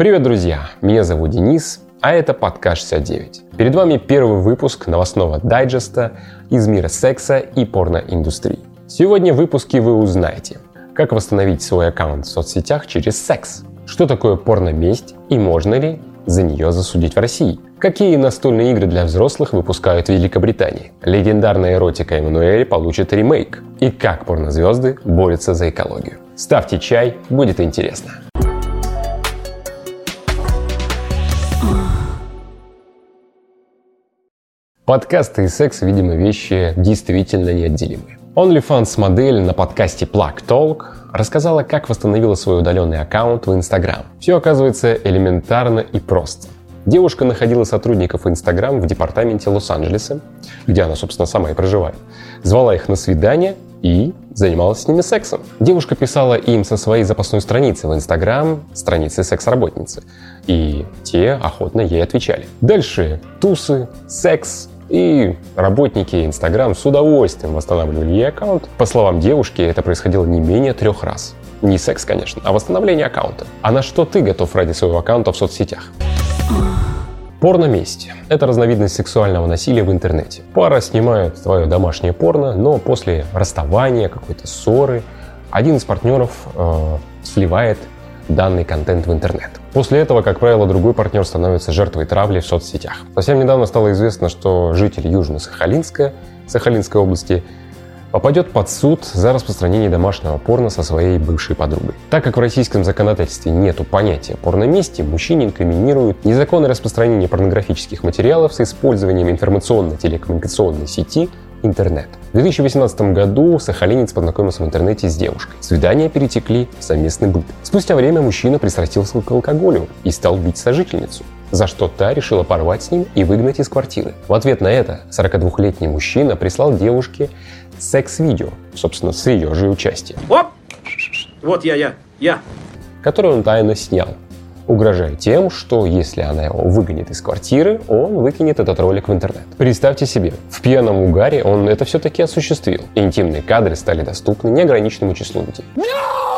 Привет, друзья! Меня зовут Денис, а это подкаст 69. Перед вами первый выпуск новостного дайджеста из мира секса и порноиндустрии. Сегодня в выпуске вы узнаете, как восстановить свой аккаунт в соцсетях через секс, что такое порноместь и можно ли за нее засудить в России, какие настольные игры для взрослых выпускают в Великобритании, легендарная эротика Эммануэль получит ремейк и как порнозвезды борются за экологию. Ставьте чай, будет интересно. Подкасты и секс, видимо, вещи действительно неотделимы. OnlyFans модель на подкасте Plug Talk рассказала, как восстановила свой удаленный аккаунт в Instagram. Все оказывается элементарно и просто. Девушка находила сотрудников Instagram в департаменте Лос-Анджелеса, где она, собственно, сама и проживает. Звала их на свидание и занималась с ними сексом. Девушка писала им со своей запасной страницы в Инстаграм, страницы секс-работницы, и те охотно ей отвечали. Дальше тусы, секс, и работники Инстаграм с удовольствием восстанавливали ей аккаунт. По словам девушки, это происходило не менее трех раз. Не секс, конечно, а восстановление аккаунта. А на что ты готов ради своего аккаунта в соцсетях? Порно-месть – это разновидность сексуального насилия в интернете. Пара снимает твое домашнее порно, но после расставания, какой-то ссоры, один из партнеров э, сливает данный контент в интернет. После этого, как правило, другой партнер становится жертвой травли в соцсетях. Совсем недавно стало известно, что житель Южно-Сахалинска, Сахалинской области, попадет под суд за распространение домашнего порно со своей бывшей подругой. Так как в российском законодательстве нету понятия порномести, мужчине инкриминируют незаконное распространение порнографических материалов с использованием информационно-телекоммуникационной сети интернет. В 2018 году сахалинец познакомился в интернете с девушкой. Свидания перетекли в совместный быт. Спустя время мужчина пристрастился к алкоголю и стал бить сожительницу за что та решила порвать с ним и выгнать из квартиры. В ответ на это 42-летний мужчина прислал девушке секс-видео, собственно, с ее же участием. Оп! Вот я, я, я. Которое он тайно снял угрожая тем, что если она его выгонит из квартиры, он выкинет этот ролик в интернет. Представьте себе, в пьяном угаре он это все-таки осуществил. Интимные кадры стали доступны неограниченному числу людей. No!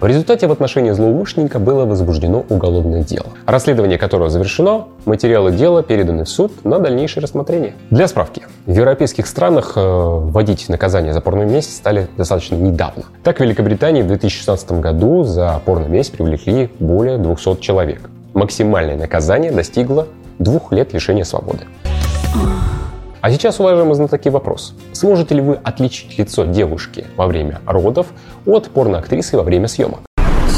В результате в отношении злоумышленника было возбуждено уголовное дело, расследование которого завершено, материалы дела переданы в суд на дальнейшее рассмотрение. Для справки, в европейских странах э, вводить наказание за порную месть стали достаточно недавно. Так, в Великобритании в 2016 году за порную месть привлекли более 200 человек. Максимальное наказание достигло двух лет лишения свободы. А сейчас, уважаемые знатоки, вопрос. Сможете ли вы отличить лицо девушки во время родов от порноактрисы во время съемок?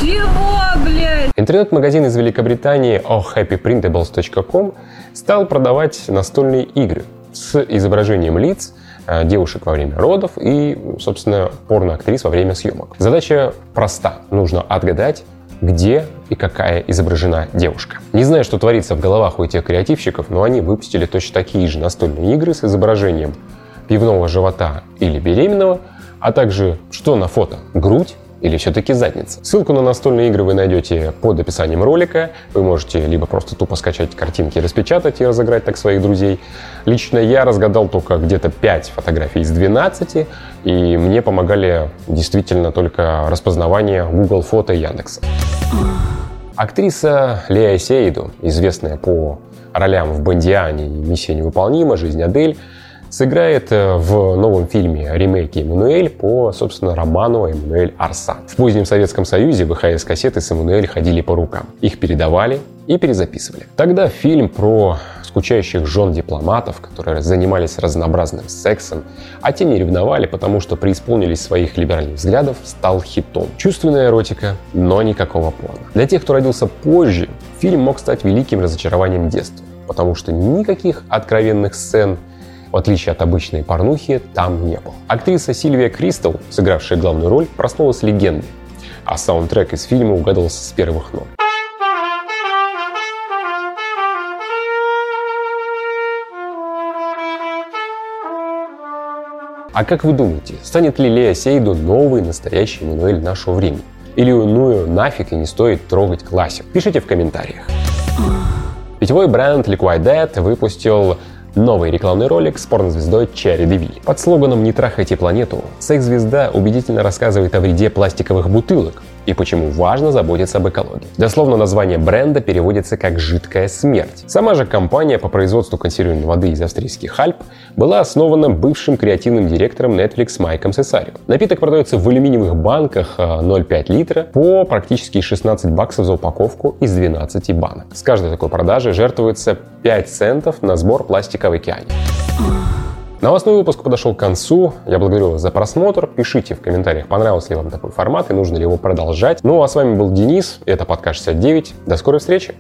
Чего, блядь? Интернет-магазин из Великобритании ohhappyprintables.com стал продавать настольные игры с изображением лиц э, девушек во время родов и, собственно, порноактрис во время съемок. Задача проста. Нужно отгадать, где и какая изображена девушка. Не знаю, что творится в головах у этих креативщиков, но они выпустили точно такие же настольные игры с изображением пивного живота или беременного, а также что на фото – грудь или все-таки задница. Ссылку на настольные игры вы найдете под описанием ролика. Вы можете либо просто тупо скачать картинки, распечатать и разыграть так своих друзей. Лично я разгадал только где-то 5 фотографий из 12, и мне помогали действительно только распознавание Google Фото и Яндекса. Актриса Лея Сейду, известная по ролям в «Бондиане» и «Миссия невыполнима», «Жизнь Адель», сыграет э, в новом фильме ремейке «Эммануэль» по, собственно, роману «Эммануэль Арсат». В позднем Советском Союзе ВХС-кассеты с «Эммануэль» ходили по рукам. Их передавали и перезаписывали. Тогда фильм про скучающих жен дипломатов, которые занимались разнообразным сексом, а те не ревновали, потому что преисполнились своих либеральных взглядов, стал хитом. Чувственная эротика, но никакого порно. Для тех, кто родился позже, фильм мог стать великим разочарованием детства, потому что никаких откровенных сцен – в отличие от обычной порнухи, там не было. Актриса Сильвия Кристал, сыгравшая главную роль, проснулась легендой, а саундтрек из фильма угадывался с первых нот. А как вы думаете, станет ли Лея Сейду новый настоящий Мануэль нашего времени? Или ну нафиг и не стоит трогать классик? Пишите в комментариях. Питьевой бренд Liquid Dead выпустил Новый рекламный ролик с порнозвездой Черри Девиль. Под слоганом «Не трахайте планету» секс-звезда убедительно рассказывает о вреде пластиковых бутылок и почему важно заботиться об экологии. Дословно название бренда переводится как «жидкая смерть». Сама же компания по производству консервированной воды из австрийских Альп была основана бывшим креативным директором Netflix Майком Сесарио. Напиток продается в алюминиевых банках 0,5 а, литра по практически 16 баксов за упаковку из 12 банок. С каждой такой продажи жертвуется 5 центов на сбор пластика в океане. Новостной выпуск подошел к концу. Я благодарю вас за просмотр. Пишите в комментариях, понравился ли вам такой формат и нужно ли его продолжать. Ну а с вами был Денис. Это подкаст 69. До скорой встречи.